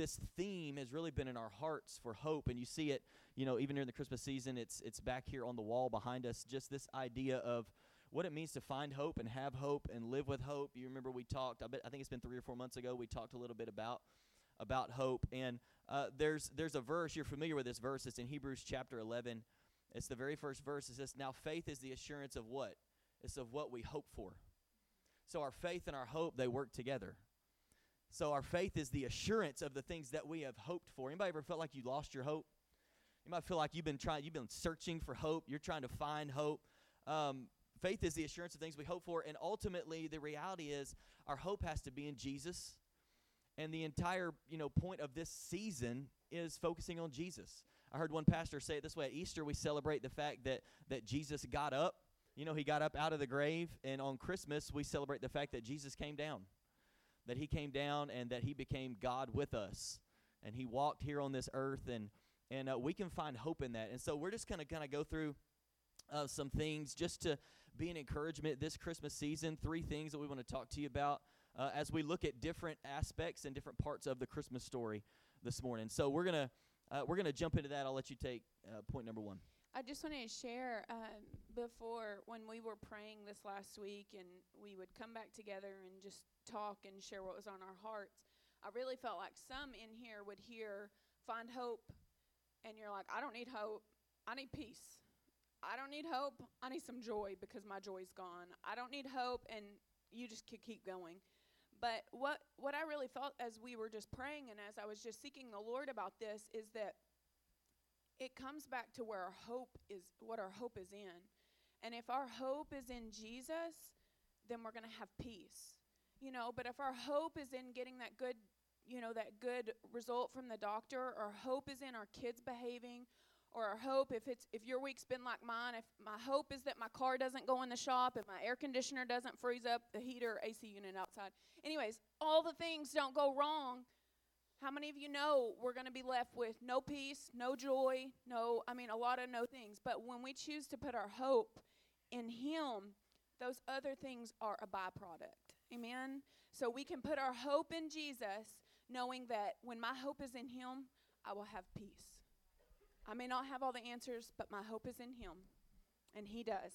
This theme has really been in our hearts for hope, and you see it, you know, even during the Christmas season. It's it's back here on the wall behind us. Just this idea of what it means to find hope and have hope and live with hope. You remember we talked. I bet I think it's been three or four months ago. We talked a little bit about about hope, and uh, there's there's a verse you're familiar with. This verse. It's in Hebrews chapter 11. It's the very first verse. It says, Now faith is the assurance of what? It's of what we hope for. So our faith and our hope, they work together. So our faith is the assurance of the things that we have hoped for. Anybody ever felt like you lost your hope? You might feel like you've been trying, you've been searching for hope. You're trying to find hope. Um, faith is the assurance of things we hope for, and ultimately, the reality is our hope has to be in Jesus. And the entire, you know, point of this season is focusing on Jesus. I heard one pastor say it this way at Easter, we celebrate the fact that, that Jesus got up. You know, he got up out of the grave. And on Christmas, we celebrate the fact that Jesus came down. That he came down and that he became God with us. And he walked here on this earth. And, and uh, we can find hope in that. And so we're just going to kind of go through uh, some things just to be an encouragement this Christmas season. Three things that we want to talk to you about uh, as we look at different aspects and different parts of the Christmas story this morning. So we're going to uh, we're going to jump into that. I'll let you take uh, point number one. I just wanted to share um, before when we were praying this last week and we would come back together and just talk and share what was on our hearts. I really felt like some in here would hear find hope and you're like, I don't need hope. I need peace. I don't need hope. I need some joy because my joy's gone. I don't need hope and you just could keep going. But what what I really felt as we were just praying and as I was just seeking the Lord about this is that it comes back to where our hope is what our hope is in. And if our hope is in Jesus, then we're going to have peace. You know, but if our hope is in getting that good, you know, that good result from the doctor, or hope is in our kids behaving, or our hope if it's if your week's been like mine if my hope is that my car doesn't go in the shop if my air conditioner doesn't freeze up the heater ac unit outside anyways all the things don't go wrong how many of you know we're going to be left with no peace no joy no i mean a lot of no things but when we choose to put our hope in him those other things are a byproduct amen so we can put our hope in jesus knowing that when my hope is in him i will have peace I may not have all the answers, but my hope is in Him, and He does.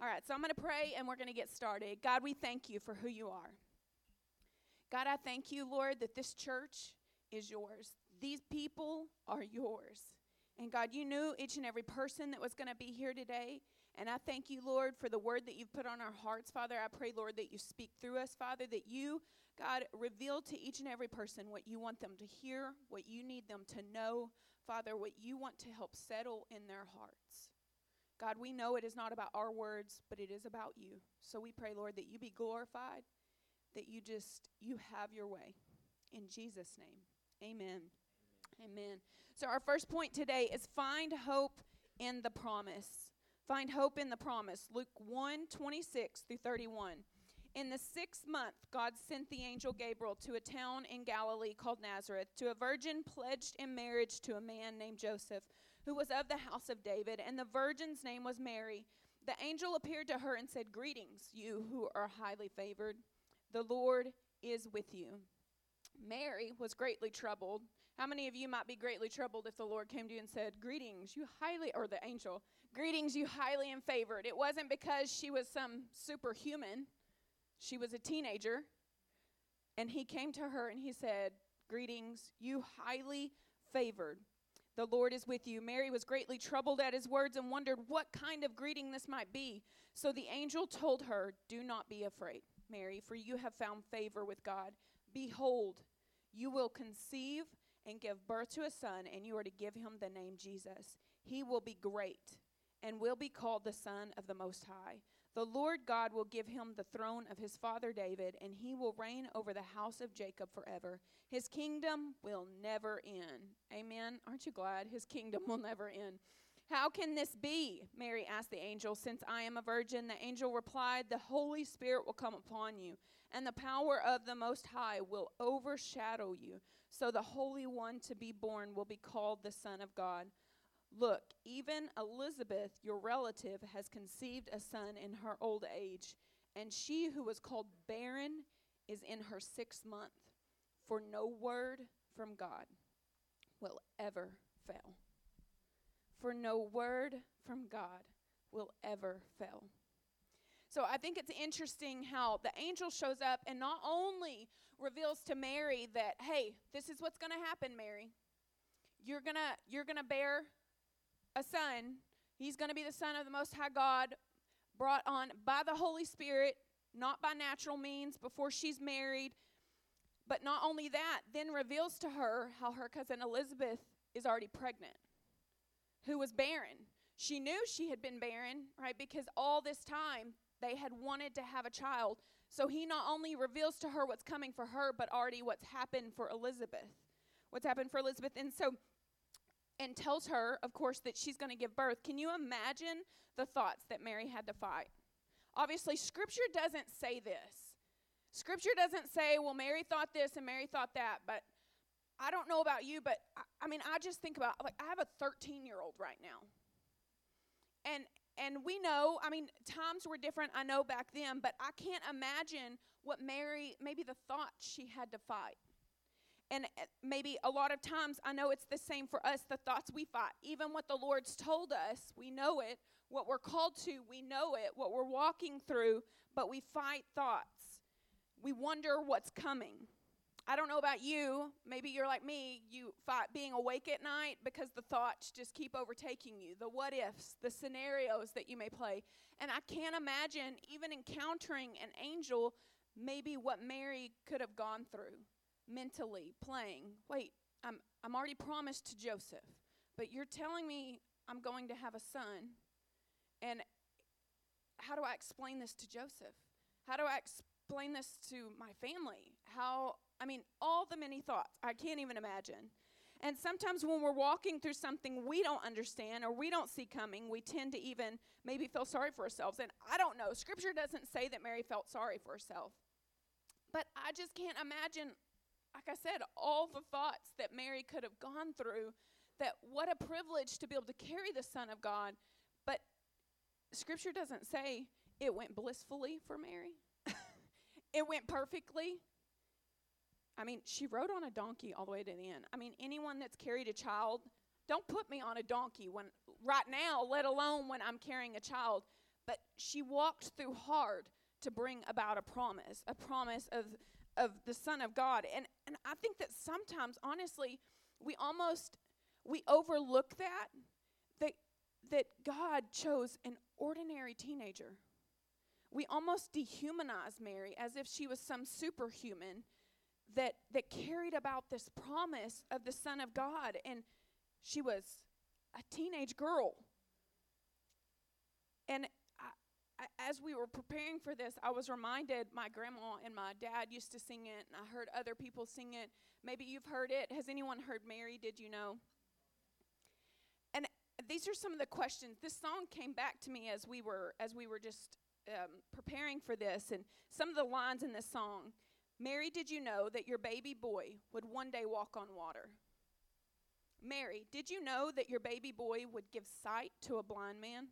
All right, so I'm going to pray and we're going to get started. God, we thank you for who you are. God, I thank you, Lord, that this church is yours. These people are yours. And God, you knew each and every person that was going to be here today. And I thank you, Lord, for the word that you've put on our hearts, Father. I pray, Lord, that you speak through us, Father, that you, God, reveal to each and every person what you want them to hear, what you need them to know, Father, what you want to help settle in their hearts. God, we know it is not about our words, but it is about you. So we pray, Lord, that you be glorified, that you just you have your way. In Jesus name. Amen. Amen. So our first point today is find hope in the promise. Find hope in the promise. Luke 1 26 through 31. In the sixth month, God sent the angel Gabriel to a town in Galilee called Nazareth to a virgin pledged in marriage to a man named Joseph, who was of the house of David, and the virgin's name was Mary. The angel appeared to her and said, Greetings, you who are highly favored. The Lord is with you. Mary was greatly troubled. How many of you might be greatly troubled if the Lord came to you and said, Greetings, you highly, or the angel, greetings, you highly and favored? It wasn't because she was some superhuman she was a teenager, and he came to her and he said, Greetings, you highly favored. The Lord is with you. Mary was greatly troubled at his words and wondered what kind of greeting this might be. So the angel told her, Do not be afraid, Mary, for you have found favor with God. Behold, you will conceive and give birth to a son, and you are to give him the name Jesus. He will be great and will be called the Son of the Most High. The Lord God will give him the throne of his father David, and he will reign over the house of Jacob forever. His kingdom will never end. Amen. Aren't you glad? His kingdom will never end. How can this be? Mary asked the angel, since I am a virgin. The angel replied, The Holy Spirit will come upon you, and the power of the Most High will overshadow you. So the Holy One to be born will be called the Son of God. Look, even Elizabeth, your relative, has conceived a son in her old age, and she who was called barren is in her sixth month, for no word from God will ever fail. For no word from God will ever fail. So I think it's interesting how the angel shows up and not only reveals to Mary that, hey, this is what's going to happen, Mary. You're going to you're going to bear a son. He's going to be the son of the most high God brought on by the Holy Spirit, not by natural means before she's married. But not only that, then reveals to her how her cousin Elizabeth is already pregnant, who was barren. She knew she had been barren, right? Because all this time they had wanted to have a child. So he not only reveals to her what's coming for her, but already what's happened for Elizabeth. What's happened for Elizabeth. And so, and tells her, of course, that she's going to give birth. Can you imagine the thoughts that Mary had to fight? Obviously, Scripture doesn't say this. Scripture doesn't say, well, Mary thought this and Mary thought that, but I don't know about you, but I, I mean, I just think about, like, I have a 13 year old right now. And and we know, I mean, times were different, I know back then, but I can't imagine what Mary, maybe the thoughts she had to fight. And uh, maybe a lot of times, I know it's the same for us, the thoughts we fight. Even what the Lord's told us, we know it. What we're called to, we know it. What we're walking through, but we fight thoughts. We wonder what's coming. I don't know about you. Maybe you're like me. You fight being awake at night because the thoughts just keep overtaking you, the what ifs, the scenarios that you may play. And I can't imagine even encountering an angel, maybe what Mary could have gone through mentally, playing. Wait, I'm, I'm already promised to Joseph, but you're telling me I'm going to have a son. And how do I explain this to Joseph? How do I explain this to my family? How I mean, all the many thoughts. I can't even imagine. And sometimes when we're walking through something we don't understand or we don't see coming, we tend to even maybe feel sorry for ourselves. And I don't know. Scripture doesn't say that Mary felt sorry for herself. But I just can't imagine, like I said, all the thoughts that Mary could have gone through. That what a privilege to be able to carry the Son of God. But Scripture doesn't say it went blissfully for Mary, it went perfectly. I mean, she rode on a donkey all the way to the end. I mean, anyone that's carried a child, don't put me on a donkey when right now, let alone when I'm carrying a child. But she walked through hard to bring about a promise, a promise of of the Son of God. And and I think that sometimes, honestly, we almost we overlook that that that God chose an ordinary teenager. We almost dehumanize Mary as if she was some superhuman that that carried about this promise of the son of God and she was a teenage girl. And I, as we were preparing for this, I was reminded my grandma and my dad used to sing it, and I heard other people sing it. Maybe you've heard it. Has anyone heard Mary? Did you know? And these are some of the questions. This song came back to me as we were as we were just um, preparing for this, and some of the lines in this song. Mary, did you know that your baby boy would one day walk on water? Mary, did you know that your baby boy would give sight to a blind man?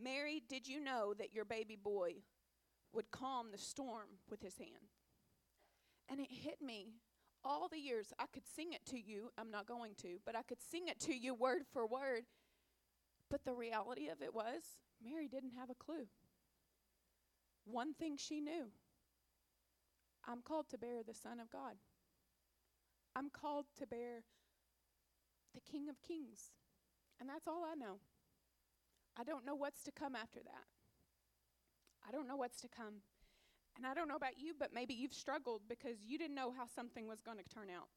Mary, did you know that your baby boy would calm the storm with his hand? And it hit me all the years. I could sing it to you. I'm not going to, but I could sing it to you word for word. But the reality of it was, Mary didn't have a clue. One thing she knew I'm called to bear the Son of God. I'm called to bear the King of Kings. And that's all I know. I don't know what's to come after that. I don't know what's to come. And I don't know about you, but maybe you've struggled because you didn't know how something was going to turn out.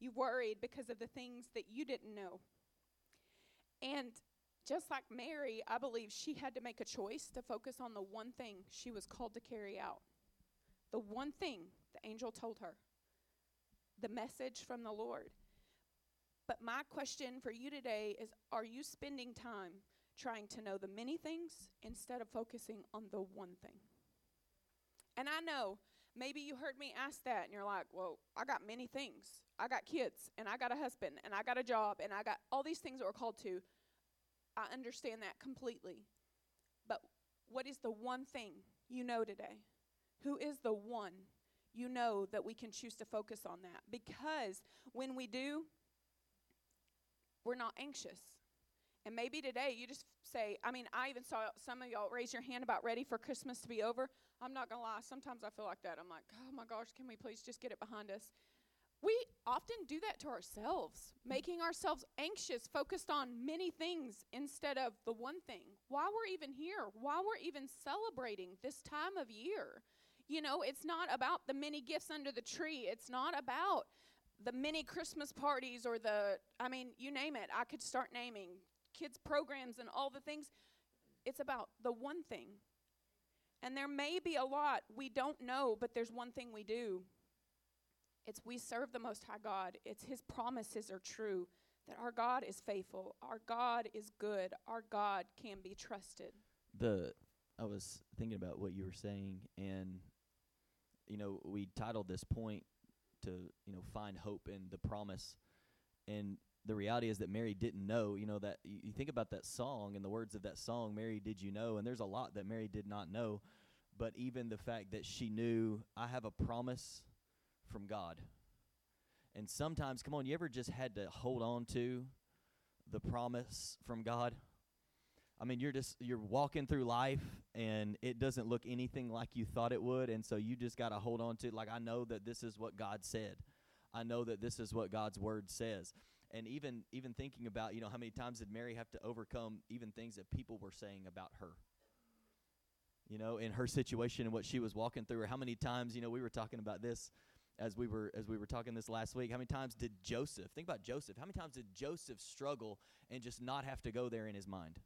You worried because of the things that you didn't know. And just like Mary, I believe she had to make a choice to focus on the one thing she was called to carry out. The one thing the angel told her. The message from the Lord. But my question for you today is Are you spending time trying to know the many things instead of focusing on the one thing? And I know maybe you heard me ask that and you're like, Well, I got many things. I got kids and I got a husband and I got a job and I got all these things that we're called to. I understand that completely. But what is the one thing you know today? Who is the one you know that we can choose to focus on that? Because when we do, we're not anxious. And maybe today you just say, I mean, I even saw some of y'all raise your hand about ready for Christmas to be over. I'm not going to lie, sometimes I feel like that. I'm like, oh my gosh, can we please just get it behind us? We often do that to ourselves, making ourselves anxious, focused on many things instead of the one thing. Why we're even here, why we're even celebrating this time of year. You know, it's not about the many gifts under the tree. It's not about the many Christmas parties or the, I mean, you name it. I could start naming kids' programs and all the things. It's about the one thing. And there may be a lot we don't know, but there's one thing we do. It's we serve the Most High God. It's His promises are true, that our God is faithful, our God is good, our God can be trusted. The I was thinking about what you were saying, and you know, we titled this point to you know find hope in the promise, and the reality is that Mary didn't know. You know that you, you think about that song and the words of that song, Mary, did you know? And there's a lot that Mary did not know, but even the fact that she knew, I have a promise from God. And sometimes, come on, you ever just had to hold on to the promise from God? I mean, you're just you're walking through life and it doesn't look anything like you thought it would, and so you just got to hold on to like I know that this is what God said. I know that this is what God's word says. And even even thinking about, you know, how many times did Mary have to overcome even things that people were saying about her? You know, in her situation and what she was walking through, or how many times, you know, we were talking about this as we were as we were talking this last week how many times did joseph think about joseph how many times did joseph struggle and just not have to go there in his mind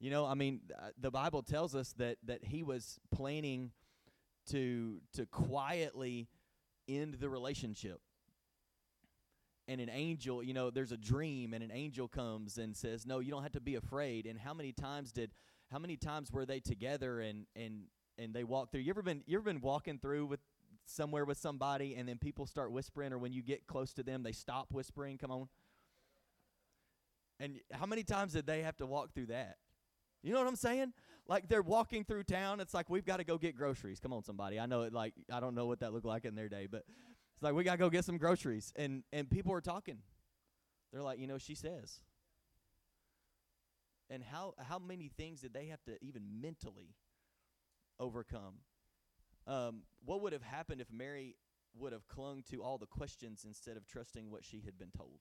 you know i mean uh, the bible tells us that that he was planning to to quietly end the relationship and an angel you know there's a dream and an angel comes and says no you don't have to be afraid and how many times did how many times were they together and and and they walked through. You ever been you ever been walking through with somewhere with somebody and then people start whispering or when you get close to them they stop whispering? Come on. And how many times did they have to walk through that? You know what I'm saying? Like they're walking through town. It's like we've got to go get groceries. Come on, somebody. I know it. Like I don't know what that looked like in their day, but it's like we got to go get some groceries. And and people are talking. They're like, you know, she says. And how how many things did they have to even mentally overcome. Um, what would have happened if Mary would have clung to all the questions instead of trusting what she had been told?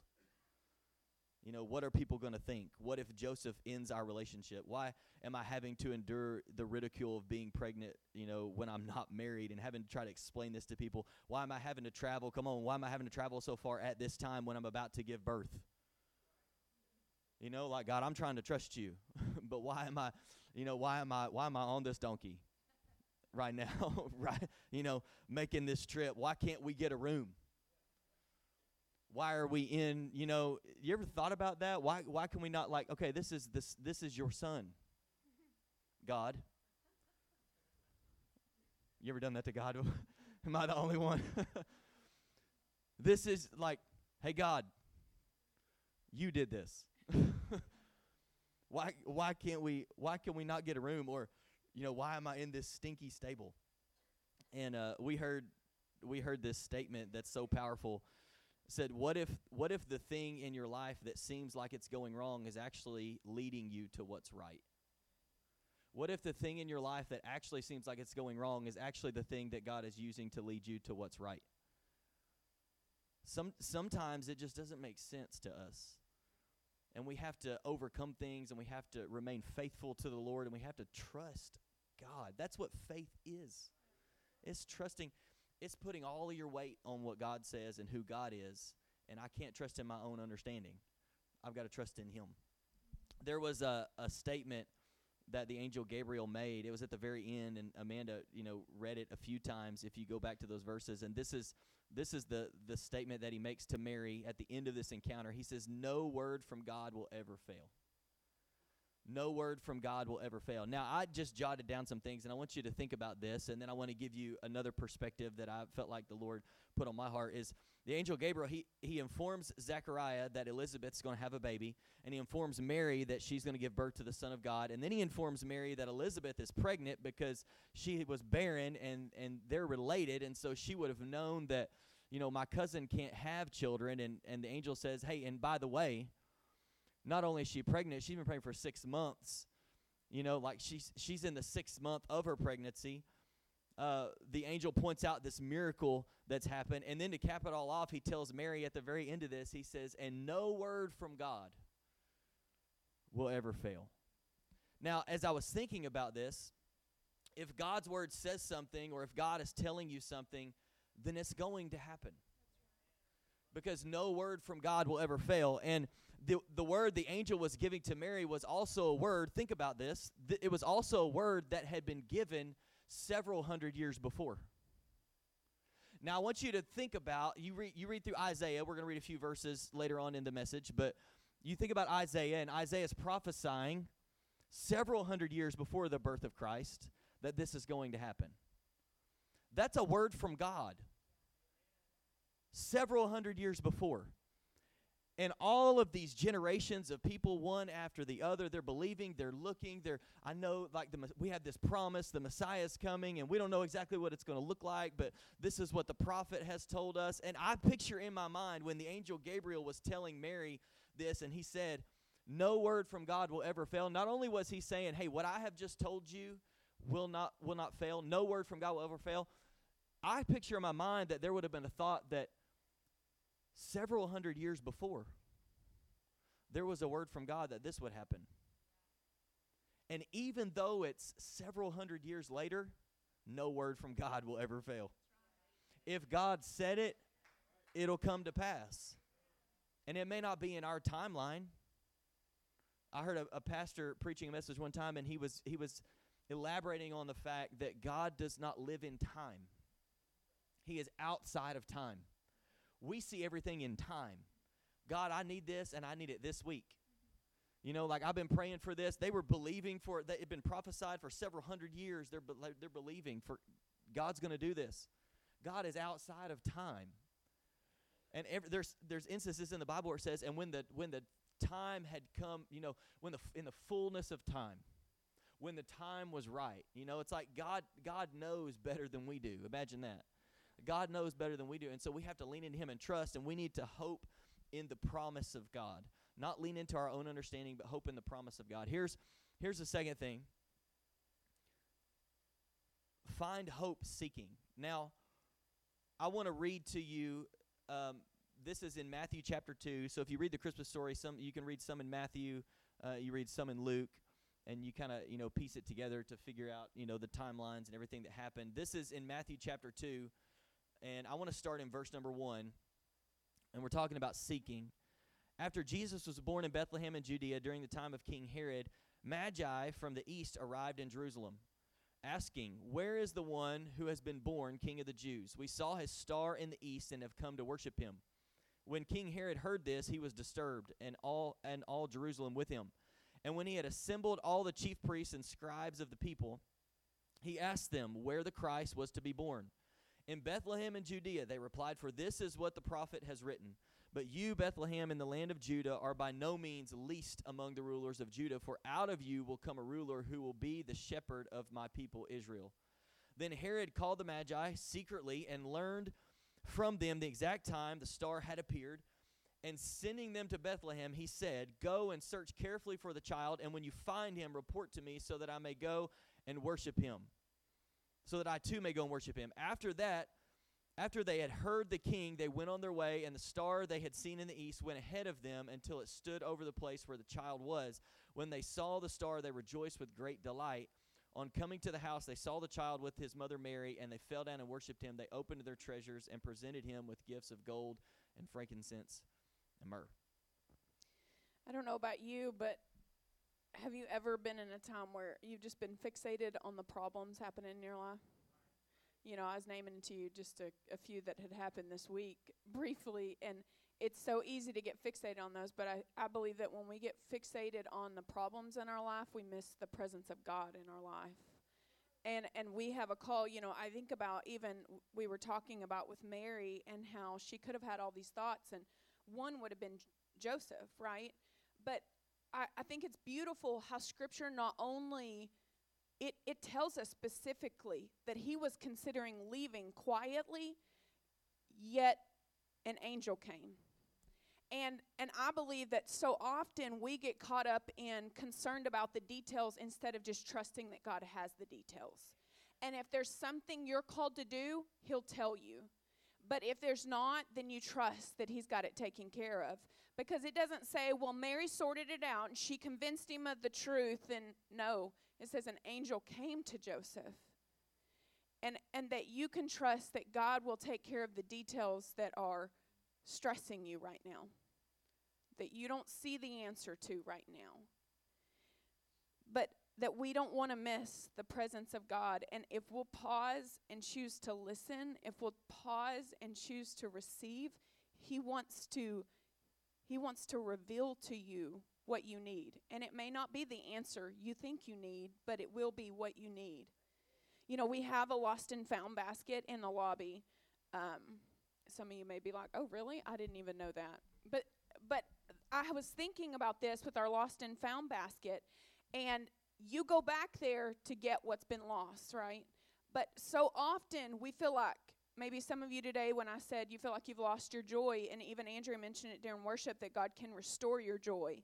You know, what are people going to think? What if Joseph ends our relationship? Why am I having to endure the ridicule of being pregnant, you know, when I'm not married and having to try to explain this to people? Why am I having to travel? Come on, why am I having to travel so far at this time when I'm about to give birth? You know, like God, I'm trying to trust you, but why am I, you know, why am I why am I on this donkey? right now, right? You know, making this trip. Why can't we get a room? Why are we in, you know, you ever thought about that? Why why can we not like, okay, this is this this is your son. God. You ever done that to God? Am I the only one? this is like, hey God, you did this. why why can't we why can we not get a room or you know, why am I in this stinky stable? And uh, we heard we heard this statement that's so powerful. Said, "What if what if the thing in your life that seems like it's going wrong is actually leading you to what's right?" What if the thing in your life that actually seems like it's going wrong is actually the thing that God is using to lead you to what's right? Some sometimes it just doesn't make sense to us and we have to overcome things and we have to remain faithful to the Lord and we have to trust God. That's what faith is. It's trusting, it's putting all of your weight on what God says and who God is. And I can't trust in my own understanding. I've got to trust in Him. There was a, a statement that the angel Gabriel made. It was at the very end, and Amanda, you know, read it a few times. If you go back to those verses, and this is this is the the statement that he makes to Mary at the end of this encounter. He says, "No word from God will ever fail." No word from God will ever fail. Now, I just jotted down some things, and I want you to think about this, and then I want to give you another perspective that I felt like the Lord put on my heart. Is the angel Gabriel? He he informs Zechariah that Elizabeth's going to have a baby, and he informs Mary that she's going to give birth to the Son of God, and then he informs Mary that Elizabeth is pregnant because she was barren, and and they're related, and so she would have known that, you know, my cousin can't have children, and and the angel says, hey, and by the way not only is she pregnant, she's been pregnant for six months. You know, like she's she's in the sixth month of her pregnancy. Uh, the angel points out this miracle that's happened, and then to cap it all off, he tells Mary at the very end of this, he says, "And no word from God will ever fail." Now, as I was thinking about this, if God's word says something, or if God is telling you something, then it's going to happen. Because no word from God will ever fail, and the, the word the angel was giving to Mary was also a word, think about this, th- it was also a word that had been given several hundred years before. Now, I want you to think about, you read, you read through Isaiah, we're going to read a few verses later on in the message, but you think about Isaiah, and Isaiah is prophesying several hundred years before the birth of Christ that this is going to happen. That's a word from God. Several hundred years before. And all of these generations of people, one after the other, they're believing, they're looking, they're, I know, like, the, we have this promise, the Messiah is coming, and we don't know exactly what it's going to look like, but this is what the prophet has told us. And I picture in my mind when the angel Gabriel was telling Mary this, and he said, No word from God will ever fail. Not only was he saying, Hey, what I have just told you will not, will not fail, no word from God will ever fail. I picture in my mind that there would have been a thought that several hundred years before, there was a word from God that this would happen. And even though it's several hundred years later, no word from God will ever fail. If God said it, it'll come to pass. And it may not be in our timeline. I heard a, a, pastor preaching a message one time, and he was he was elaborating on the fact that God does not live in time. He is outside of time we see everything in time. God, I need this and I need it this week. You know, like I've been praying for this. They were believing for it. It had been prophesied for several hundred years. They're, be- they're believing for God's going to do this. God is outside of time. And every, there's there's instances in the Bible where it says, and when the when the time had come, you know, when the in the fullness of time, when the time was right, you know, it's like God God knows better than we do. Imagine that. God knows better than we do. And so we have to lean into Him and trust, and we need to hope in the promise of God. Not lean into our own understanding, but hope in the promise of God. Here's, here's the second thing find hope seeking. Now, I want to read to you. Um, this is in Matthew chapter 2. So if you read the Christmas story, some you can read some in Matthew, uh, you read some in Luke and you kind of you know piece it together to figure out you know the timelines and everything that happened this is in matthew chapter 2 and I want to start in verse number one. And we're talking about seeking. After Jesus was born in Bethlehem in Judea during the time of King Herod, Magi from the east arrived in Jerusalem, asking, Where is the one who has been born King of the Jews? We saw his star in the east and have come to worship him. When King Herod heard this, he was disturbed, and all and all Jerusalem with him. And when he had assembled all the chief priests and scribes of the people, he asked them where the Christ was to be born. In Bethlehem in Judea, they replied, For this is what the prophet has written. But you, Bethlehem, in the land of Judah, are by no means least among the rulers of Judah, for out of you will come a ruler who will be the shepherd of my people Israel. Then Herod called the Magi secretly and learned from them the exact time the star had appeared. And sending them to Bethlehem, he said, Go and search carefully for the child, and when you find him, report to me so that I may go and worship him so that I too may go and worship him. After that, after they had heard the king, they went on their way, and the star they had seen in the east went ahead of them until it stood over the place where the child was. When they saw the star, they rejoiced with great delight. On coming to the house, they saw the child with his mother Mary, and they fell down and worshipped him. They opened their treasures and presented him with gifts of gold and frankincense and myrrh. I don't know about you, but have you ever been in a time where you've just been fixated on the problems happening in your life? You know, I was naming to you just a, a few that had happened this week briefly, and it's so easy to get fixated on those. But I, I believe that when we get fixated on the problems in our life, we miss the presence of God in our life. And, and we have a call, you know, I think about even we were talking about with Mary and how she could have had all these thoughts, and one would have been J- Joseph, right? But I, I think it's beautiful how Scripture not only it, it tells us specifically that he was considering leaving quietly, yet an angel came. And and I believe that so often we get caught up in concerned about the details instead of just trusting that God has the details. And if there's something you're called to do, he'll tell you. But if there's not, then you trust that he's got it taken care of. Because it doesn't say, well, Mary sorted it out and she convinced him of the truth. And no, it says an angel came to Joseph. And, and that you can trust that God will take care of the details that are stressing you right now, that you don't see the answer to right now. But that we don't want to miss the presence of God. And if we'll pause and choose to listen, if we'll pause and choose to receive, He wants to. He wants to reveal to you what you need. And it may not be the answer you think you need, but it will be what you need. You know, we have a lost and found basket in the lobby. Um, some of you may be like, "Oh, really? I didn't even know that." But but I was thinking about this with our lost and found basket, and you go back there to get what's been lost, right? But so often we feel like maybe some of you today, when I said you feel like you've lost your joy, and even Andrea mentioned it during worship that God can restore your joy,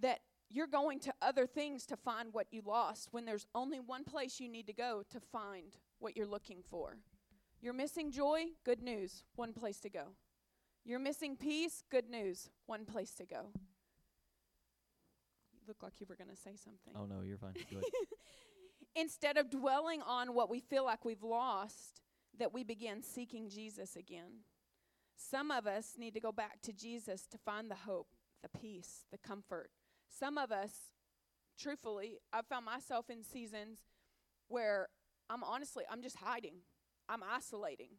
that you're going to other things to find what you lost when there's only one place you need to go to find what you're looking for. You're missing joy? Good news. One place to go. You're missing peace? Good news. One place to go. You look like you were going to say something. Oh no, you're fine. Instead of dwelling on what we feel like we've lost, that we begin seeking Jesus again. Some of us need to go back to Jesus to find the hope, the peace, the comfort. Some of us, truthfully, I've found myself in seasons where I'm honestly, I'm just hiding. I'm isolating.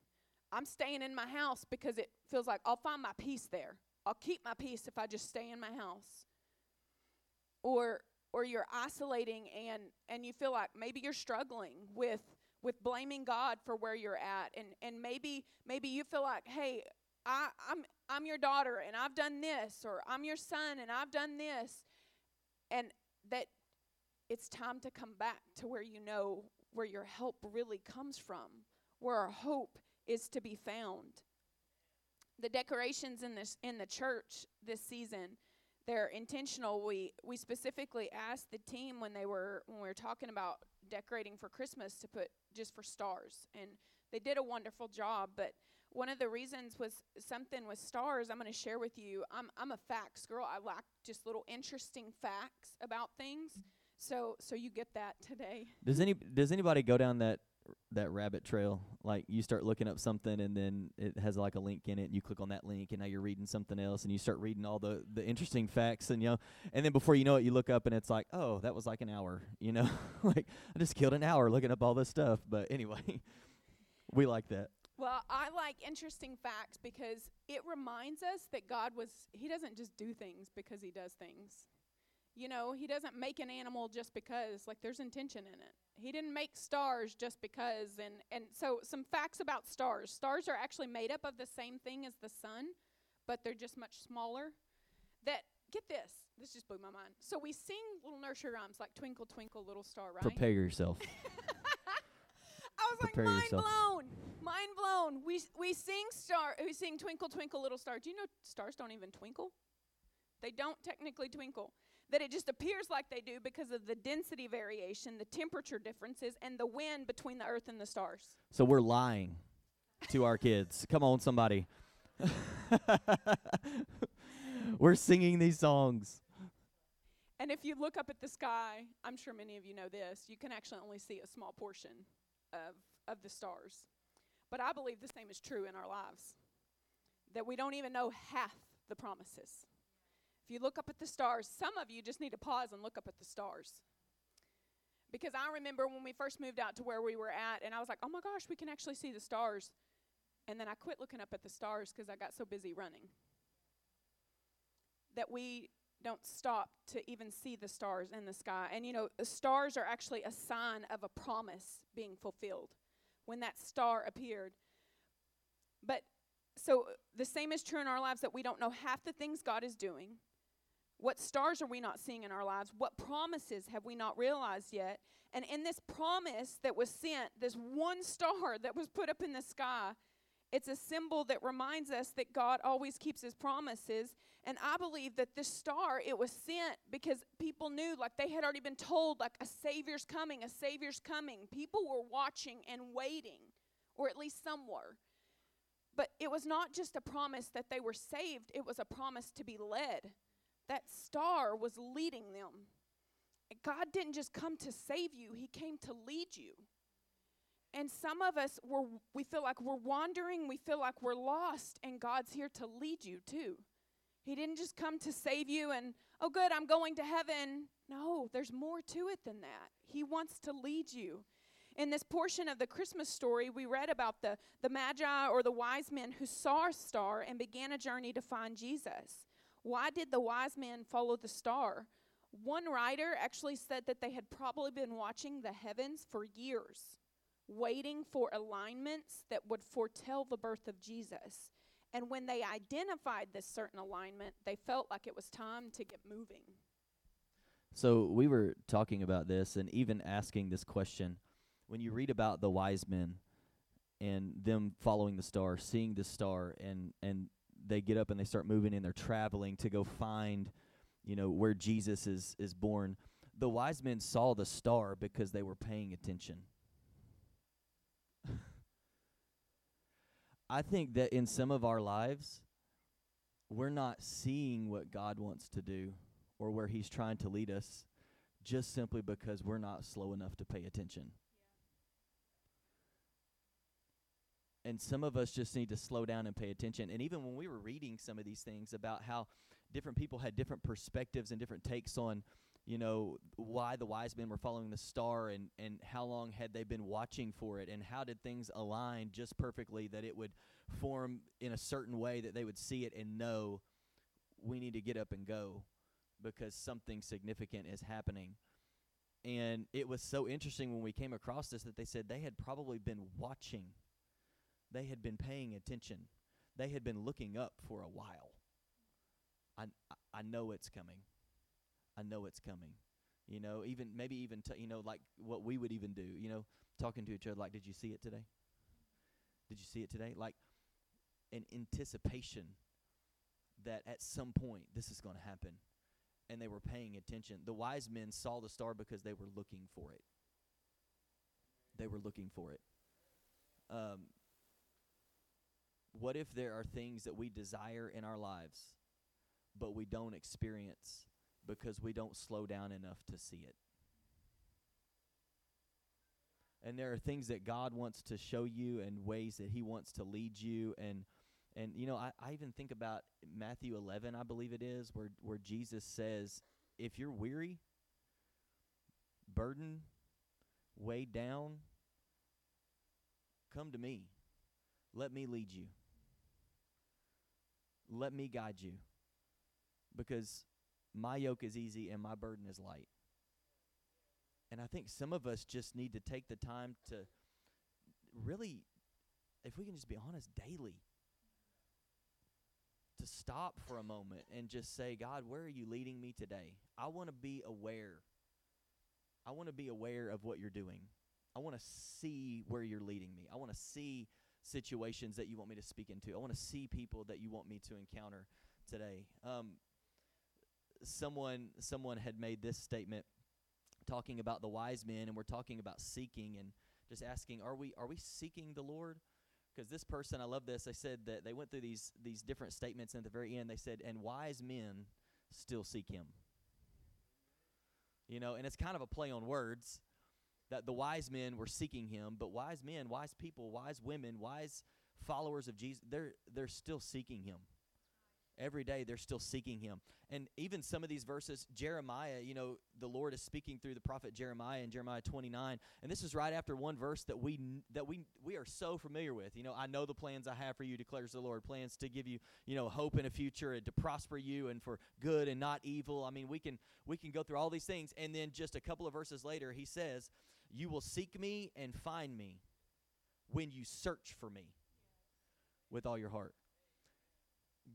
I'm staying in my house because it feels like I'll find my peace there. I'll keep my peace if I just stay in my house. Or or you're isolating and and you feel like maybe you're struggling with with blaming God for where you're at and and maybe maybe you feel like, "Hey, I I'm I'm your daughter and I've done this or I'm your son and I've done this." And that it's time to come back to where you know where your help really comes from, where our hope is to be found. The decorations in this in the church this season, they're intentional. We we specifically asked the team when they were when we were talking about decorating for Christmas to put just for stars and they did a wonderful job, but one of the reasons was something with stars I'm going to share with you. I'm I'm a facts girl. I like just little interesting facts about things. So so you get that today. Does any does anybody go down that that rabbit trail? Like you start looking up something and then it has like a link in it and you click on that link and now you're reading something else and you start reading all the the interesting facts and you know and then before you know it you look up and it's like, "Oh, that was like an hour." You know? like I just killed an hour looking up all this stuff, but anyway, we like that. Well, I like interesting facts because it reminds us that God was, He doesn't just do things because He does things. You know, He doesn't make an animal just because, like, there's intention in it. He didn't make stars just because. And, and so, some facts about stars stars are actually made up of the same thing as the sun, but they're just much smaller. That, get this, this just blew my mind. So, we sing little nursery rhymes like Twinkle, Twinkle, Little Star, right? Prepare yourself. I was Prepare like mind yourself. blown, mind blown. We we sing star, we sing Twinkle Twinkle Little Star. Do you know stars don't even twinkle? They don't technically twinkle. That it just appears like they do because of the density variation, the temperature differences, and the wind between the Earth and the stars. So we're lying to our kids. Come on, somebody. we're singing these songs. And if you look up at the sky, I'm sure many of you know this, you can actually only see a small portion of, of the stars. But I believe the same is true in our lives that we don't even know half the promises. If you look up at the stars, some of you just need to pause and look up at the stars. Because I remember when we first moved out to where we were at, and I was like, oh my gosh, we can actually see the stars. And then I quit looking up at the stars because I got so busy running. That we don't stop to even see the stars in the sky. And you know, the stars are actually a sign of a promise being fulfilled when that star appeared. But so the same is true in our lives that we don't know half the things God is doing. What stars are we not seeing in our lives? What promises have we not realized yet? And in this promise that was sent, this one star that was put up in the sky, it's a symbol that reminds us that God always keeps his promises. And I believe that this star, it was sent because people knew, like they had already been told, like a Savior's coming, a Savior's coming. People were watching and waiting, or at least some were. But it was not just a promise that they were saved, it was a promise to be led that star was leading them. God didn't just come to save you, He came to lead you. And some of us, we're, we feel like we're wandering, we feel like we're lost, and God's here to lead you too. He didn't just come to save you and, oh, good, I'm going to heaven. No, there's more to it than that. He wants to lead you. In this portion of the Christmas story, we read about the, the Magi or the wise men who saw a star and began a journey to find Jesus. Why did the wise men follow the star? One writer actually said that they had probably been watching the heavens for years, waiting for alignments that would foretell the birth of Jesus. And when they identified this certain alignment, they felt like it was time to get moving. So we were talking about this and even asking this question. When you read about the wise men and them following the star, seeing the star and and they get up and they start moving and they're traveling to go find, you know, where Jesus is is born. The wise men saw the star because they were paying attention. I think that in some of our lives, we're not seeing what God wants to do or where He's trying to lead us just simply because we're not slow enough to pay attention. And some of us just need to slow down and pay attention. And even when we were reading some of these things about how different people had different perspectives and different takes on, you know, why the wise men were following the star and and how long had they been watching for it and how did things align just perfectly that it would form in a certain way that they would see it and know we need to get up and go because something significant is happening. And it was so interesting when we came across this that they said they had probably been watching they had been paying attention. They had been looking up for a while. I, I know it's coming. I know it's coming. You know, even maybe even t- you know like what we would even do. You know, talking to each other like, "Did you see it today? Did you see it today?" Like an anticipation that at some point this is going to happen, and they were paying attention. The wise men saw the star because they were looking for it. They were looking for it. Um, what if there are things that we desire in our lives, but we don't experience because we don't slow down enough to see it? And there are things that God wants to show you and ways that He wants to lead you. And, and you know, I, I even think about Matthew 11, I believe it is, where, where Jesus says, If you're weary, burdened, weighed down, come to me. Let me lead you. Let me guide you because my yoke is easy and my burden is light. And I think some of us just need to take the time to really, if we can just be honest, daily, to stop for a moment and just say, God, where are you leading me today? I want to be aware. I want to be aware of what you're doing. I want to see where you're leading me. I want to see situations that you want me to speak into. I want to see people that you want me to encounter today. Um, someone someone had made this statement talking about the wise men and we're talking about seeking and just asking are we are we seeking the Lord? Because this person, I love this. They said that they went through these these different statements and at the very end they said, "And wise men still seek him." You know, and it's kind of a play on words that the wise men were seeking him, but wise men, wise people, wise women, wise followers of Jesus, they're they're still seeking him. every day they're still seeking him. And even some of these verses jeremiah you know the lord is speaking through the prophet jeremiah in jeremiah 29 and this is right after one verse that we that we we are so familiar with. You know i know the plans i have for you declares the lord plans to give you you know hope in a future and to prosper you and for good and not evil. I mean we can we can go through all these things. And then just a couple of verses later he says you will seek me and find me when you search for me with all your heart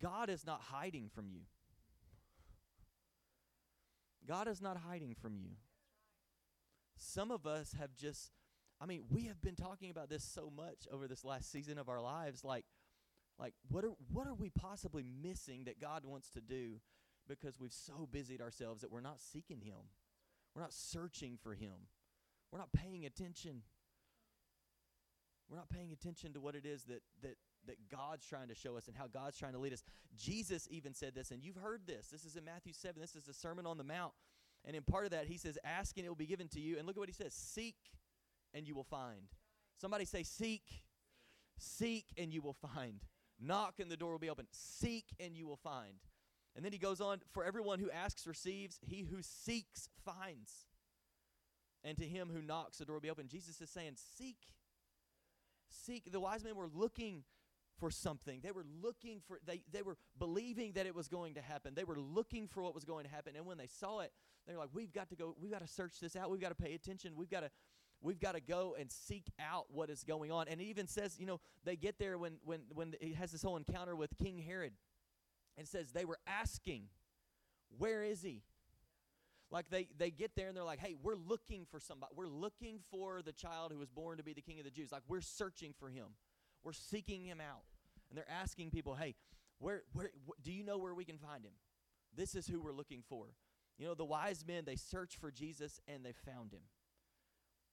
God is not hiding from you. God is not hiding from you. Some of us have just, I mean, we have been talking about this so much over this last season of our lives. Like, like what are what are we possibly missing that God wants to do because we've so busied ourselves that we're not seeking Him, we're not searching for Him, we're not paying attention. We're not paying attention to what it is that that that God's trying to show us and how God's trying to lead us. Jesus even said this, and you've heard this. This is in Matthew 7. This is the Sermon on the Mount. And in part of that, he says, Ask and it will be given to you. And look at what he says Seek and you will find. Somebody say, Seek. Seek and you will find. Knock and the door will be open. Seek and you will find. And then he goes on, For everyone who asks receives, he who seeks finds. And to him who knocks, the door will be open. Jesus is saying, Seek. Seek. The wise men were looking for something. They were looking for they they were believing that it was going to happen. They were looking for what was going to happen. And when they saw it, they were like, "We've got to go. We've got to search this out. We've got to pay attention. We've got to we've got to go and seek out what is going on." And it even says, you know, they get there when when when he has this whole encounter with King Herod. And says they were asking, "Where is he?" Like they they get there and they're like, "Hey, we're looking for somebody. We're looking for the child who was born to be the king of the Jews. Like we're searching for him." We're seeking him out. And they're asking people, hey, where, where, wh- do you know where we can find him? This is who we're looking for. You know, the wise men, they searched for Jesus and they found him.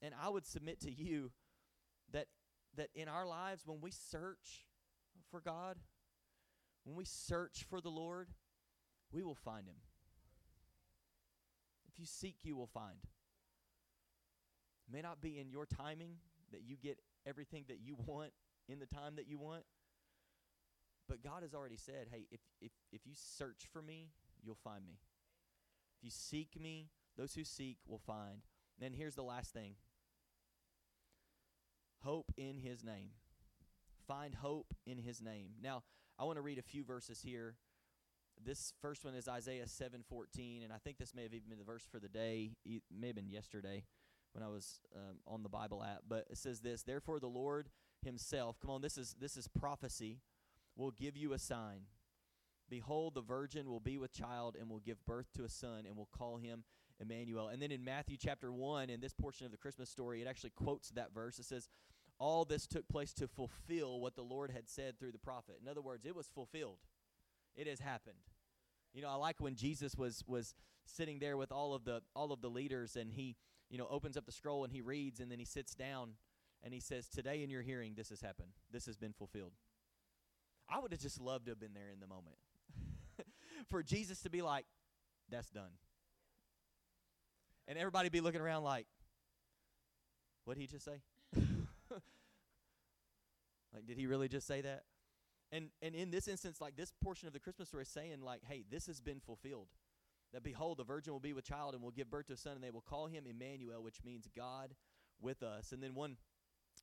And I would submit to you that that in our lives when we search for God, when we search for the Lord, we will find him. If you seek, you will find. It may not be in your timing that you get everything that you want in the time that you want. But God has already said, hey, if, if, if you search for me, you'll find me. If you seek me, those who seek will find. And then here's the last thing hope in his name. Find hope in his name. Now, I want to read a few verses here. This first one is Isaiah 7:14, and I think this may have even been the verse for the day. It may have been yesterday when I was um, on the Bible app. But it says this: Therefore, the Lord Himself. Come on, this is this is prophecy will give you a sign. Behold, the virgin will be with child and will give birth to a son and will call him Emmanuel. And then in Matthew chapter 1, in this portion of the Christmas story, it actually quotes that verse. It says, All this took place to fulfill what the Lord had said through the prophet. In other words, it was fulfilled, it has happened. You know, I like when Jesus was was sitting there with all of the all of the leaders and he, you know, opens up the scroll and he reads and then he sits down and he says, "Today in your hearing this has happened. This has been fulfilled." I would have just loved to have been there in the moment. For Jesus to be like, that's done. And everybody be looking around like, what did he just say? like, did he really just say that? And and in this instance, like this portion of the Christmas story is saying, like, hey, this has been fulfilled. That behold, the virgin will be with child and will give birth to a son, and they will call him Emmanuel, which means God with us. And then one,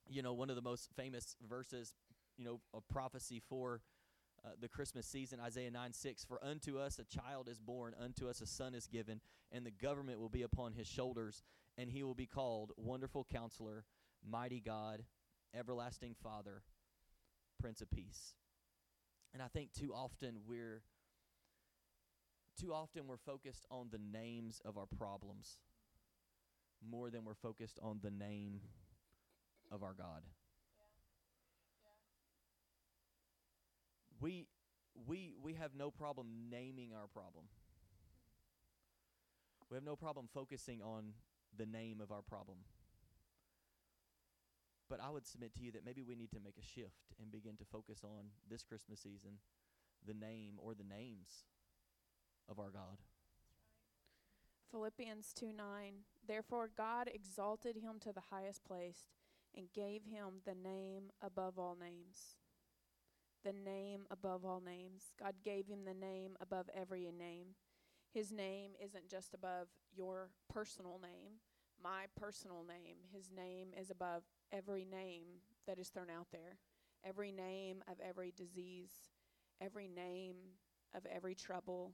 you know, one of the most famous verses you know, a prophecy for uh, the Christmas season, Isaiah 9 6. For unto us a child is born, unto us a son is given, and the government will be upon his shoulders, and he will be called Wonderful Counselor, Mighty God, Everlasting Father, Prince of Peace. And I think too often we're too often we're focused on the names of our problems more than we're focused on the name of our God. we we we have no problem naming our problem. We have no problem focusing on the name of our problem. But I would submit to you that maybe we need to make a shift and begin to focus on this Christmas season the name or the names of our God. Philippians 2 9. Therefore, God exalted him to the highest place and gave him the name above all names the name above all names. God gave him the name above every name. His name isn't just above your personal name, my personal name. His name is above every name that is thrown out there, every name of every disease, every name of every trouble.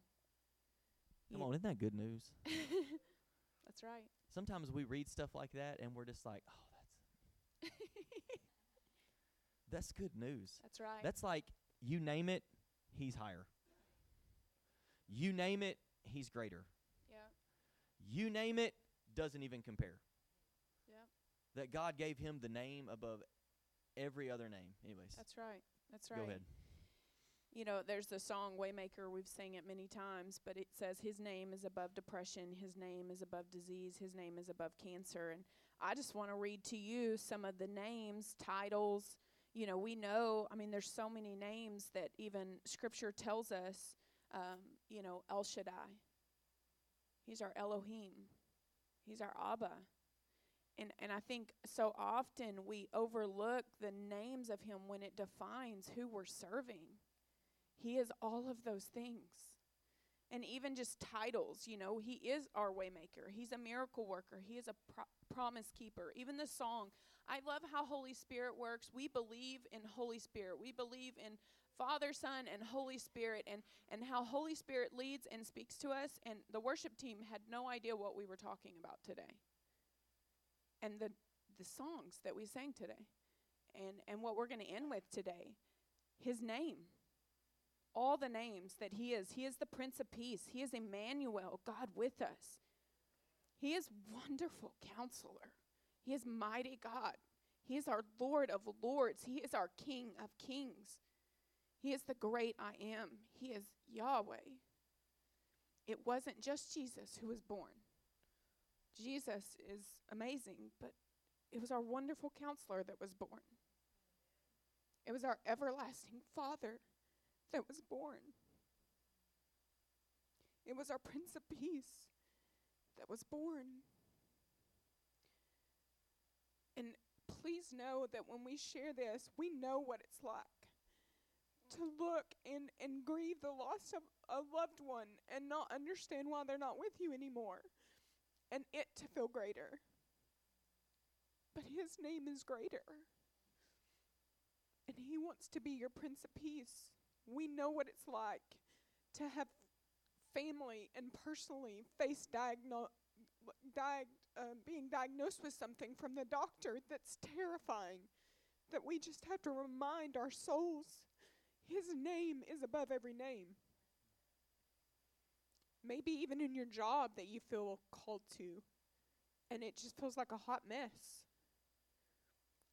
Come You- on, isn't that good news? That's right. Sometimes we read stuff like that and we're just like, oh, that's that's good news. That's right. That's like you name it, he's higher. You name it, he's greater. yeah. You name it, doesn't even compare. Yeah. That God gave him the name above every other name. Anyways, That's right. That's right. go ahead. You know, there's the song Waymaker. We've sang it many times, but it says his name is above depression, his name is above disease, his name is above cancer. And I just want to read to you some of the names, titles. You know, we know, I mean, there's so many names that even scripture tells us, um, you know, El Shaddai. He's our Elohim. He's our Abba. And and I think so often we overlook the names of him when it defines who we're serving. He is all of those things. And even just titles, you know, he is our waymaker. He's a miracle worker. He is a pro- promise keeper. Even the song, I love how Holy Spirit works. We believe in Holy Spirit. We believe in Father, Son, and Holy Spirit and and how Holy Spirit leads and speaks to us and the worship team had no idea what we were talking about today. And the the songs that we sang today. And and what we're going to end with today. His name all the names that he is. He is the Prince of Peace. He is Emmanuel, God with us. He is wonderful counselor. He is mighty God. He is our Lord of lords. He is our King of kings. He is the great I am. He is Yahweh. It wasn't just Jesus who was born. Jesus is amazing, but it was our wonderful counselor that was born. It was our everlasting Father that was born. It was our Prince of Peace that was born. And please know that when we share this, we know what it's like to look and, and grieve the loss of a loved one and not understand why they're not with you anymore, and it to feel greater. But his name is greater. And he wants to be your Prince of Peace. We know what it's like to have family and personally face diagno- diag- uh, being diagnosed with something from the doctor that's terrifying. That we just have to remind our souls his name is above every name. Maybe even in your job that you feel called to, and it just feels like a hot mess.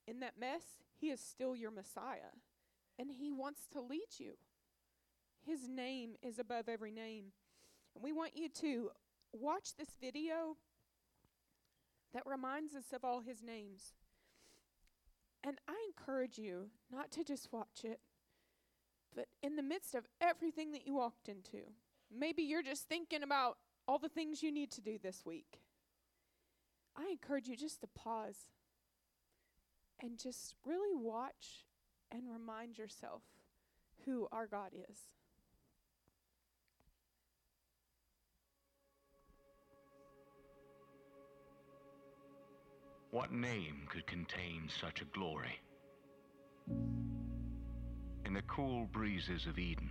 In that mess, he is still your Messiah, and he wants to lead you. His name is above every name. And we want you to watch this video that reminds us of all his names. And I encourage you not to just watch it, but in the midst of everything that you walked into, maybe you're just thinking about all the things you need to do this week. I encourage you just to pause and just really watch and remind yourself who our God is. What name could contain such a glory? The cool breezes of Eden,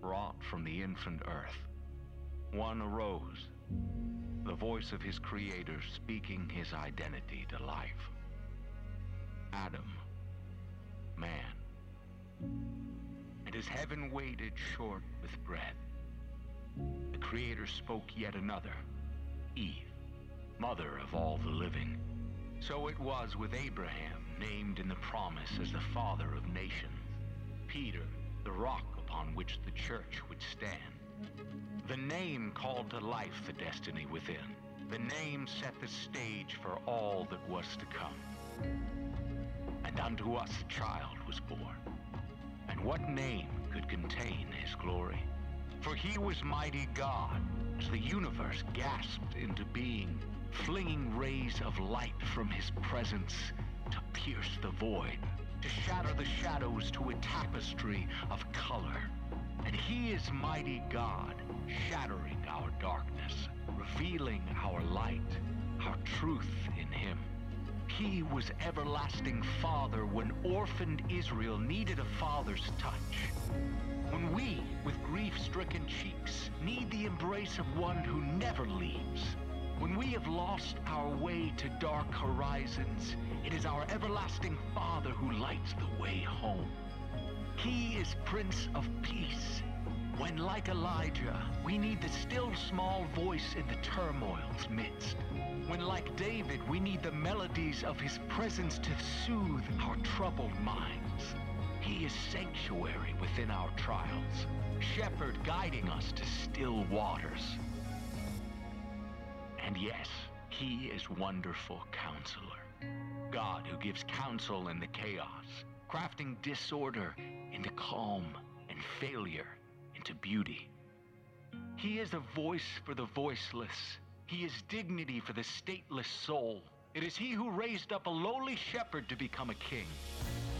wrought from the infant earth, one arose, the voice of his creator speaking his identity to life. Adam, man. And as heaven waited short with breath, the creator spoke yet another, Eve mother of all the living. So it was with Abraham, named in the promise as the father of nations. Peter, the rock upon which the church would stand. The name called to life the destiny within. The name set the stage for all that was to come. And unto us a child was born. And what name could contain his glory? For he was mighty God, as the universe gasped into being, flinging rays of light from his presence to pierce the void, to shatter the shadows to a tapestry of color. And he is mighty God, shattering our darkness, revealing our light, our truth in him. He was everlasting Father when orphaned Israel needed a father's touch. When we, with grief-stricken cheeks, need the embrace of one who never leaves. When we have lost our way to dark horizons, it is our everlasting Father who lights the way home. He is Prince of Peace. When, like Elijah, we need the still small voice in the turmoil's midst. When, like David, we need the melodies of his presence to soothe our troubled minds. He is sanctuary within our trials, shepherd guiding us to still waters. And yes, he is wonderful counselor. God who gives counsel in the chaos, crafting disorder into calm and failure into beauty. He is a voice for the voiceless. He is dignity for the stateless soul. It is he who raised up a lowly shepherd to become a king.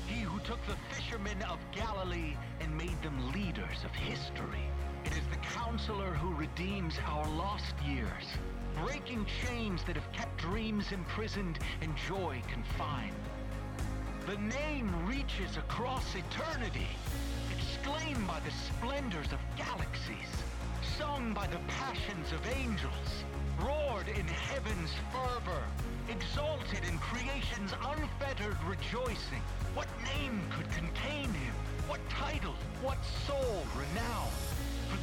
He who took the fishermen of Galilee and made them leaders of history. It is the counselor who redeems our lost years, breaking chains that have kept dreams imprisoned and joy confined. The name reaches across eternity, exclaimed by the splendors of galaxies, sung by the passions of angels, roared in heaven's fervor, exalted in creation's unfettered rejoicing. What name could contain him? What title? What soul renown?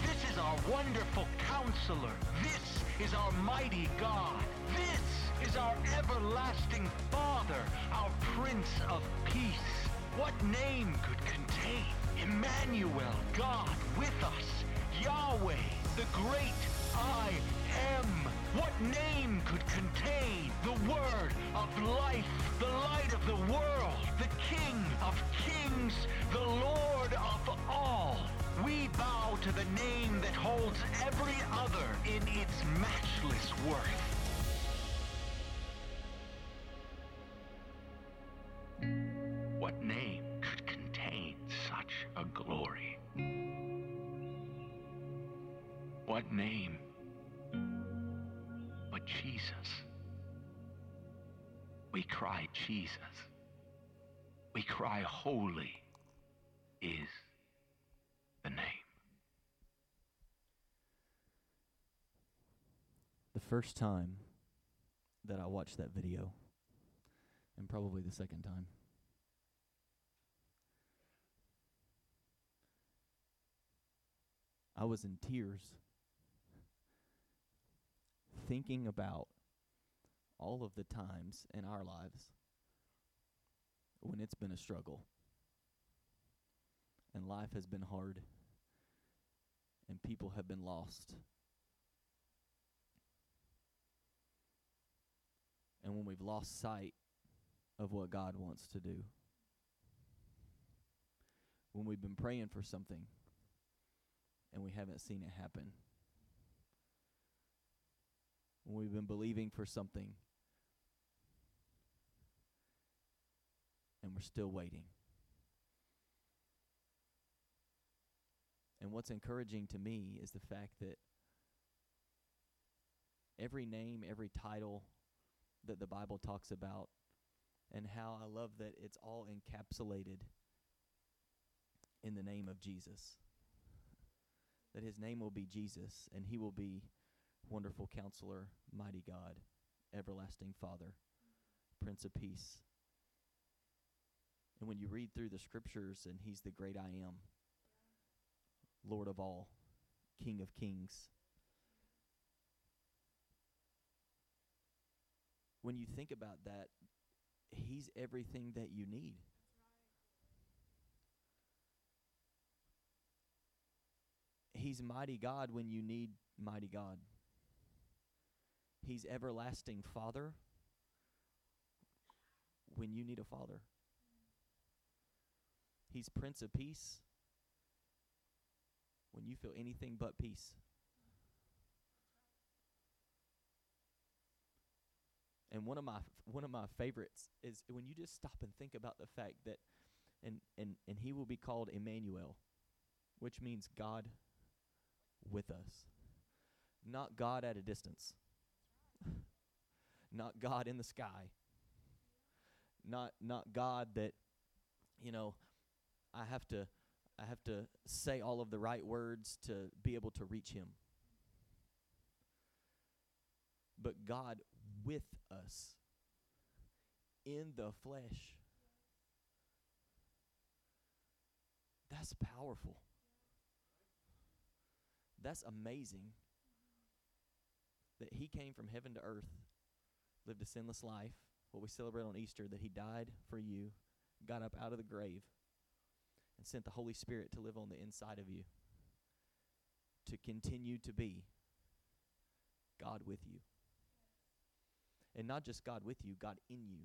This is our wonderful counselor. This is our mighty God. This is our everlasting Father, our Prince of Peace. What name could contain Emmanuel, God with us, Yahweh, the great I am. What name could contain the word of life, the light of the world, the King of kings, the Lord of all? We bow to the name that holds every other in its matchless worth. What name could contain such a glory? What name but Jesus? We cry Jesus. We cry holy is the name. The first time that I watched that video, and probably the second time, I was in tears thinking about all of the times in our lives when it's been a struggle and life has been hard and people have been lost. And when we've lost sight of what God wants to do. When we've been praying for something and we haven't seen it happen. When we've been believing for something and we're still waiting. And what's encouraging to me is the fact that every name, every title that the Bible talks about, and how I love that it's all encapsulated in the name of Jesus. That his name will be Jesus, and he will be Wonderful Counselor, Mighty God, Everlasting Father, Prince of Peace. And when you read through the scriptures, and he's the great I am, Lord of all, King of kings. When you think about that, he's everything that you need. He's mighty God when you need mighty God. He's everlasting Father when you need a father. He's Prince of Peace when you feel anything but peace. And one of my one of my favorites is when you just stop and think about the fact that And and and he will be called Emmanuel, which means God with us. Not God at a distance. not God in the sky. Not not God that you know I have to I have to say all of the right words to be able to reach him. But God with us in the flesh. That's powerful. That's amazing that he came from heaven to earth, lived a sinless life, what we celebrate on Easter, that he died for you, got up out of the grave, and sent the Holy Spirit to live on the inside of you, to continue to be God with you. And not just God with you, God in you.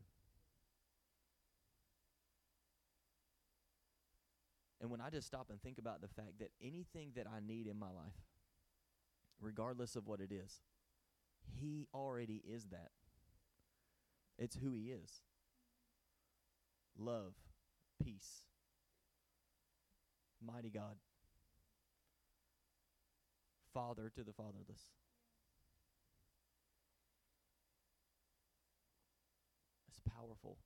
And when I just stop and think about the fact that anything that I need in my life, regardless of what it is, He already is that. It's who He is love, peace, mighty God, Father to the fatherless. It's powerful.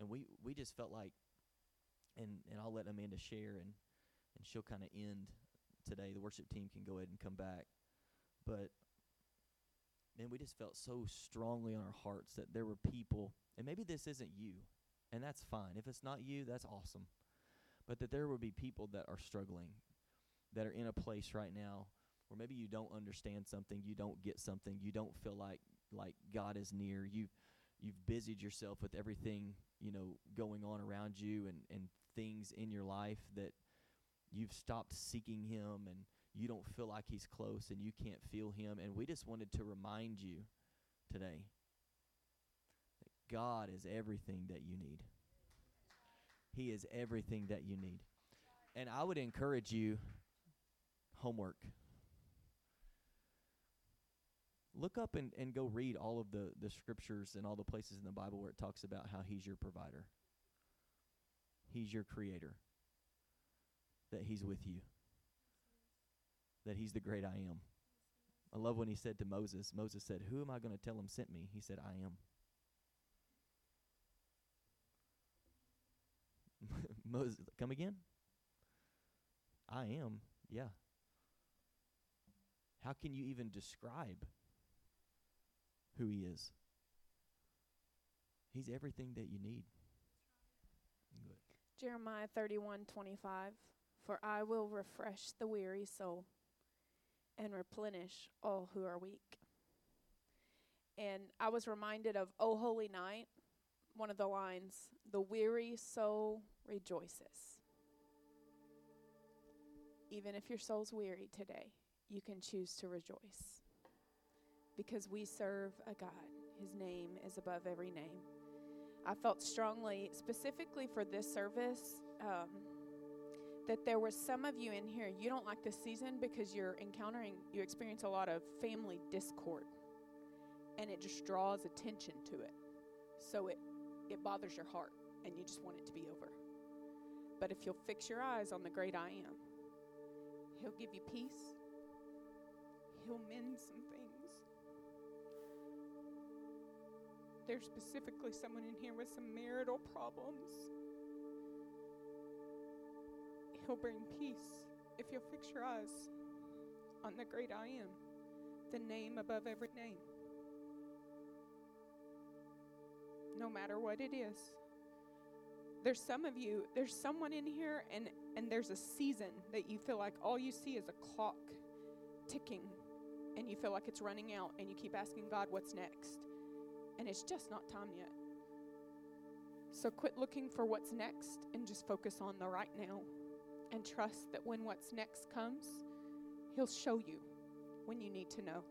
And we, we just felt like and and I'll let Amanda share and and she'll kind of end today. The worship team can go ahead and come back, but man, we just felt so strongly on our hearts that there were people, and maybe this isn't you, and that's fine. If it's not you, that's awesome. But that there will be people that are struggling, that are in a place right now where maybe you don't understand something, you don't get something, you don't feel like like God is near. You've you've busied yourself with everything you know going on around you and and things in your life that you've stopped seeking him and you don't feel like he's close and you can't feel him and we just wanted to remind you today that God is everything that you need. He is everything that you need. And I would encourage you homework. Look up and, and go read all of the, the scriptures and all the places in the Bible where it talks about how he's your provider. He's your creator. That He's with you. That He's the great I am. I love when He said to Moses, Moses said, Who am I going to tell him sent me? He said, I am. Moses, come again? I am, yeah. How can you even describe who He is? He's everything that you need. Jeremiah 31 25. For I will refresh the weary soul and replenish all who are weak. And I was reminded of O Holy Night, one of the lines, the weary soul rejoices. Even if your soul's weary today, you can choose to rejoice because we serve a God. His name is above every name. I felt strongly, specifically for this service, um, that there was some of you in here, you don't like this season because you're encountering, you experience a lot of family discord. And it just draws attention to it. So it, it bothers your heart and you just want it to be over. But if you'll fix your eyes on the great I am, He'll give you peace, He'll mend some things. there's specifically someone in here with some marital problems. He'll bring peace if you'll fix your eyes on the great I am, the name above every name. No matter what it is. There's some of you, there's someone in here and and there's a season that you feel like all you see is a clock ticking and you feel like it's running out and you keep asking God what's next and it's just not time yet. So quit looking for what's next and just focus on the right now and trust that when what's next comes, He'll show you when you need to know.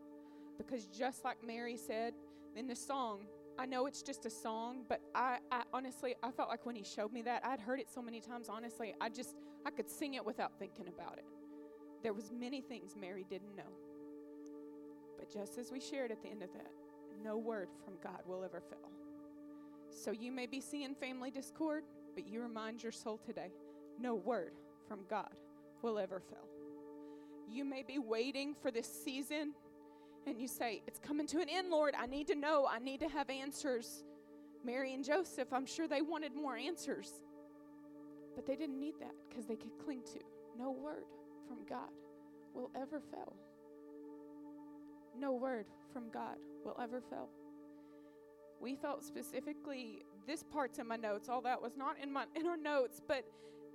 Because just like Mary said in the song, I know it's just a song, but I, I, honestly, I felt like when he showed me that, I'd heard it so many times. Honestly, I just, I could sing it without thinking about it. There was many things Mary didn't know. But just as we shared at the end of that, no word from God will ever fail. So you may be seeing family discord, but you remind your soul today no word from God will ever fail. You may be waiting for this season and you say, It's coming to an end, Lord. I need to know. I need to have answers. Mary and Joseph, I'm sure they wanted more answers, but they didn't need that because they could cling to no word from God will ever fail. No word from God will ever fail. We felt specifically this part's in my notes. All that was not in my in our notes, but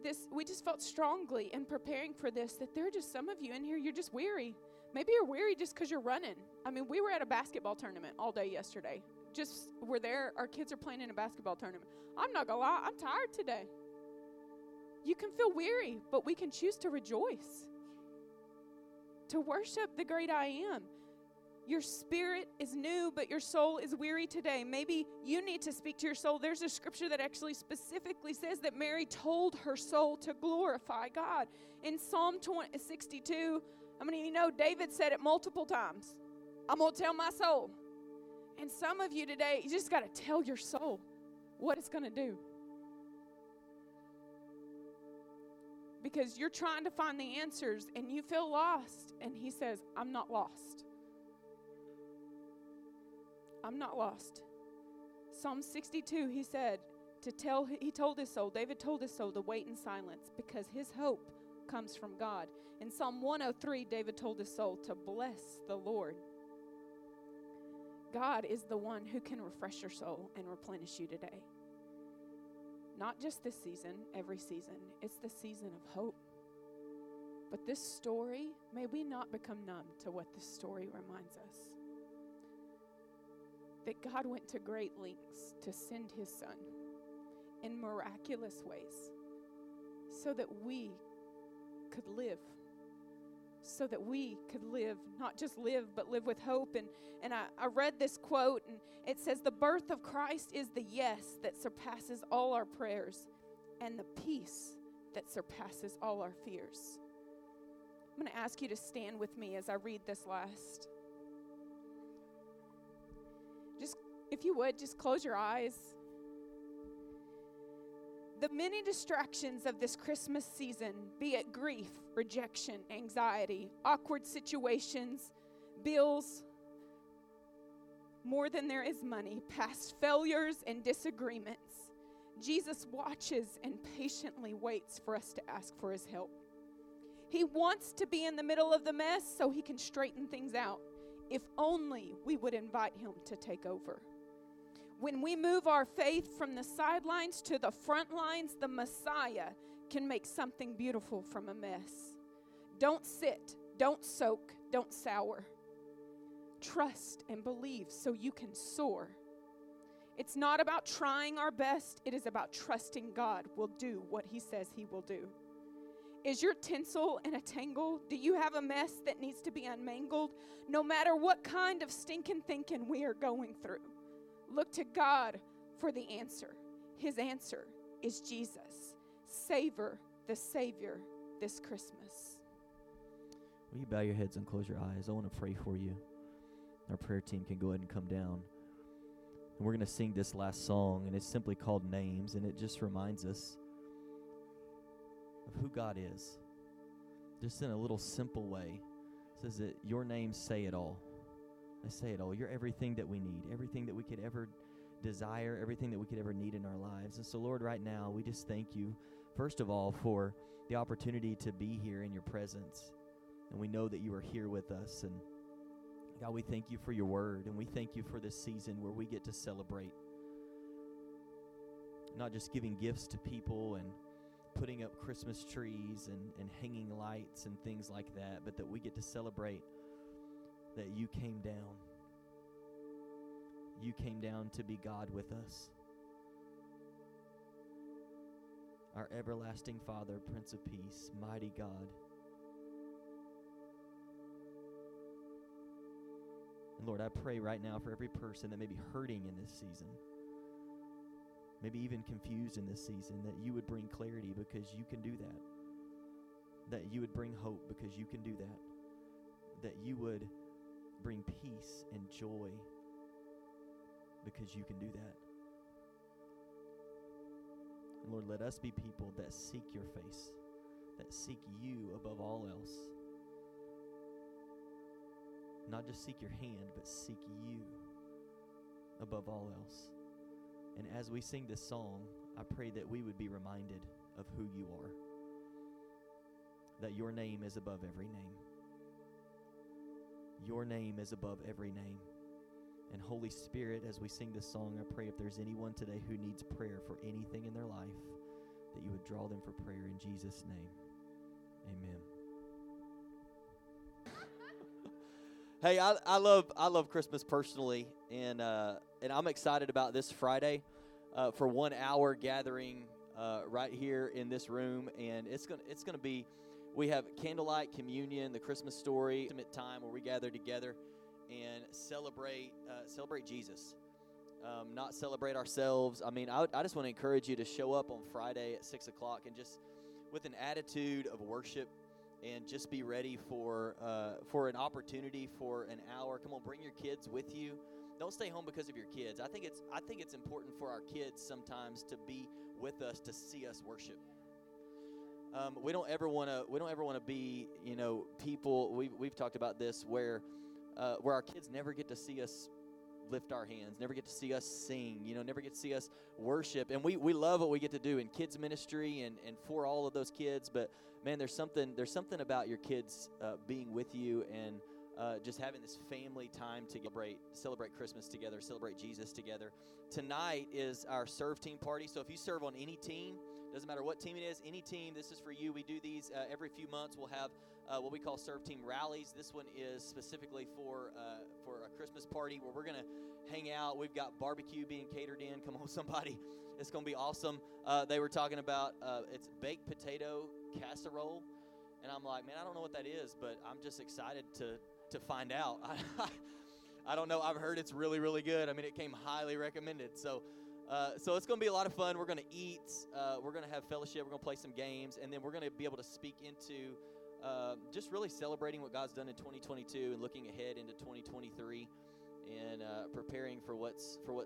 this we just felt strongly in preparing for this that there are just some of you in here you're just weary. Maybe you're weary just because you're running. I mean, we were at a basketball tournament all day yesterday. Just we're there, our kids are playing in a basketball tournament. I'm not gonna lie, I'm tired today. You can feel weary, but we can choose to rejoice, to worship the great I am. Your spirit is new, but your soul is weary today. Maybe you need to speak to your soul. There's a scripture that actually specifically says that Mary told her soul to glorify God. In Psalm 20, 62, many of you know David said it multiple times? I'm going to tell my soul. And some of you today, you just got to tell your soul what it's going to do. Because you're trying to find the answers and you feel lost. And he says, I'm not lost. I'm not lost. Psalm 62, he said, to tell, he told his soul, David told his soul to wait in silence because his hope comes from God. In Psalm 103, David told his soul to bless the Lord. God is the one who can refresh your soul and replenish you today. Not just this season, every season. It's the season of hope. But this story, may we not become numb to what this story reminds us that God went to great lengths to send his son in miraculous ways so that we could live so that we could live not just live but live with hope. And and I, I read this quote and it says the birth of christ is the yes that surpasses all our prayers and the peace that surpasses all our fears. I'm going to ask you to stand with me as i read this last. Just, if you would, just close your eyes. The many distractions of this Christmas season, be it grief, rejection, anxiety, awkward situations, bills, more than there is money, past failures and disagreements, Jesus watches and patiently waits for us to ask for his help. He wants to be in the middle of the mess so he can straighten things out if only we would invite Him to take over. When we move our faith from the sidelines to the front lines, the Messiah can make something beautiful from a mess. Don't sit, don't soak, don't sour. Trust and believe so you can soar. It's not about trying our best, it is about trusting God will do what He says He will do. Is your tinsel in a tangle? Do you have a mess that needs to be unmangled? No matter what kind of stinking thinking we are going through, look to God for the answer. His answer is Jesus. Savor the Savior this Christmas. Will you bow your heads and close your eyes? I want to pray for you. Our prayer team can go ahead and come down. And we're going to sing this last song, and it's simply called Names, and it just reminds us of who God is. Just in a little simple way. It says that your names say it all. They say it all. You're everything that we need, everything that we could ever desire, everything that we could ever need in our lives. And so, Lord, right now, we just thank you, first of all, for the opportunity to be here in your presence. And we know that you are here with us. And God, we thank you for your word. And we thank you for this season where we get to celebrate. Not just giving gifts to people and putting up Christmas trees and, and hanging lights and things like that, but that we get to celebrate that you came down. You came down to be God with us. Our everlasting Father, Prince of Peace, mighty God. And Lord, I pray right now for every person that may be hurting in this season maybe even confused in this season, that you would bring clarity because you can do that. That you would bring hope because you can do that. That you would bring peace and joy because you can do that. Lord, let us be people that seek your face, that seek you above all else. Not just seek your hand, but seek you above all else. And as we sing this song, I pray that we would be reminded of who you are, that your name is above every name. Your name is above every name. And Holy Spirit, as we sing this song, I pray if there's anyone today who needs prayer for anything in their life, that you would draw them for prayer in Jesus' name. Amen. hey, I, I love I love Christmas personally, and uh, and I'm excited about this Friday uh, for one hour gathering uh, right here in this room, and it's gonna it's gonna be. We have candlelight communion, the Christmas story, intimate time where we gather together and celebrate uh, celebrate Jesus. Um, not celebrate ourselves. I mean, I, I just want to encourage you to show up on Friday at six o'clock and just with an attitude of worship and just be ready for uh, for an opportunity for an hour. Come on, bring your kids with you. Don't stay home because of your kids. I think it's I think it's important for our kids sometimes to be with us to see us worship. Um, we don't ever want to we don't ever want to be you know people we've, we've talked about this where uh, where our kids never get to see us lift our hands, never get to see us sing, you know, never get to see us worship. And we, we love what we get to do in kids ministry and, and for all of those kids. But man, there's something there's something about your kids uh, being with you and uh, just having this family time to celebrate celebrate Christmas together, celebrate Jesus together. Tonight is our serve team party. So if you serve on any team, doesn't matter what team it is, any team, this is for you. We do these uh, every few months. We'll have uh, what we call serve team rallies. This one is specifically for uh, for a Christmas party where we're gonna hang out. We've got barbecue being catered in. Come on, somebody! It's gonna be awesome. Uh, they were talking about uh, it's baked potato casserole, and I'm like, man, I don't know what that is, but I'm just excited to to find out. I don't know. I've heard it's really really good. I mean, it came highly recommended. So. Uh, so it's going to be a lot of fun. We're going to eat. Uh, we're going to have fellowship. We're going to play some games, and then we're going to be able to speak into uh, just really celebrating what God's done in 2022 and looking ahead into 2023 and uh, preparing for what's for what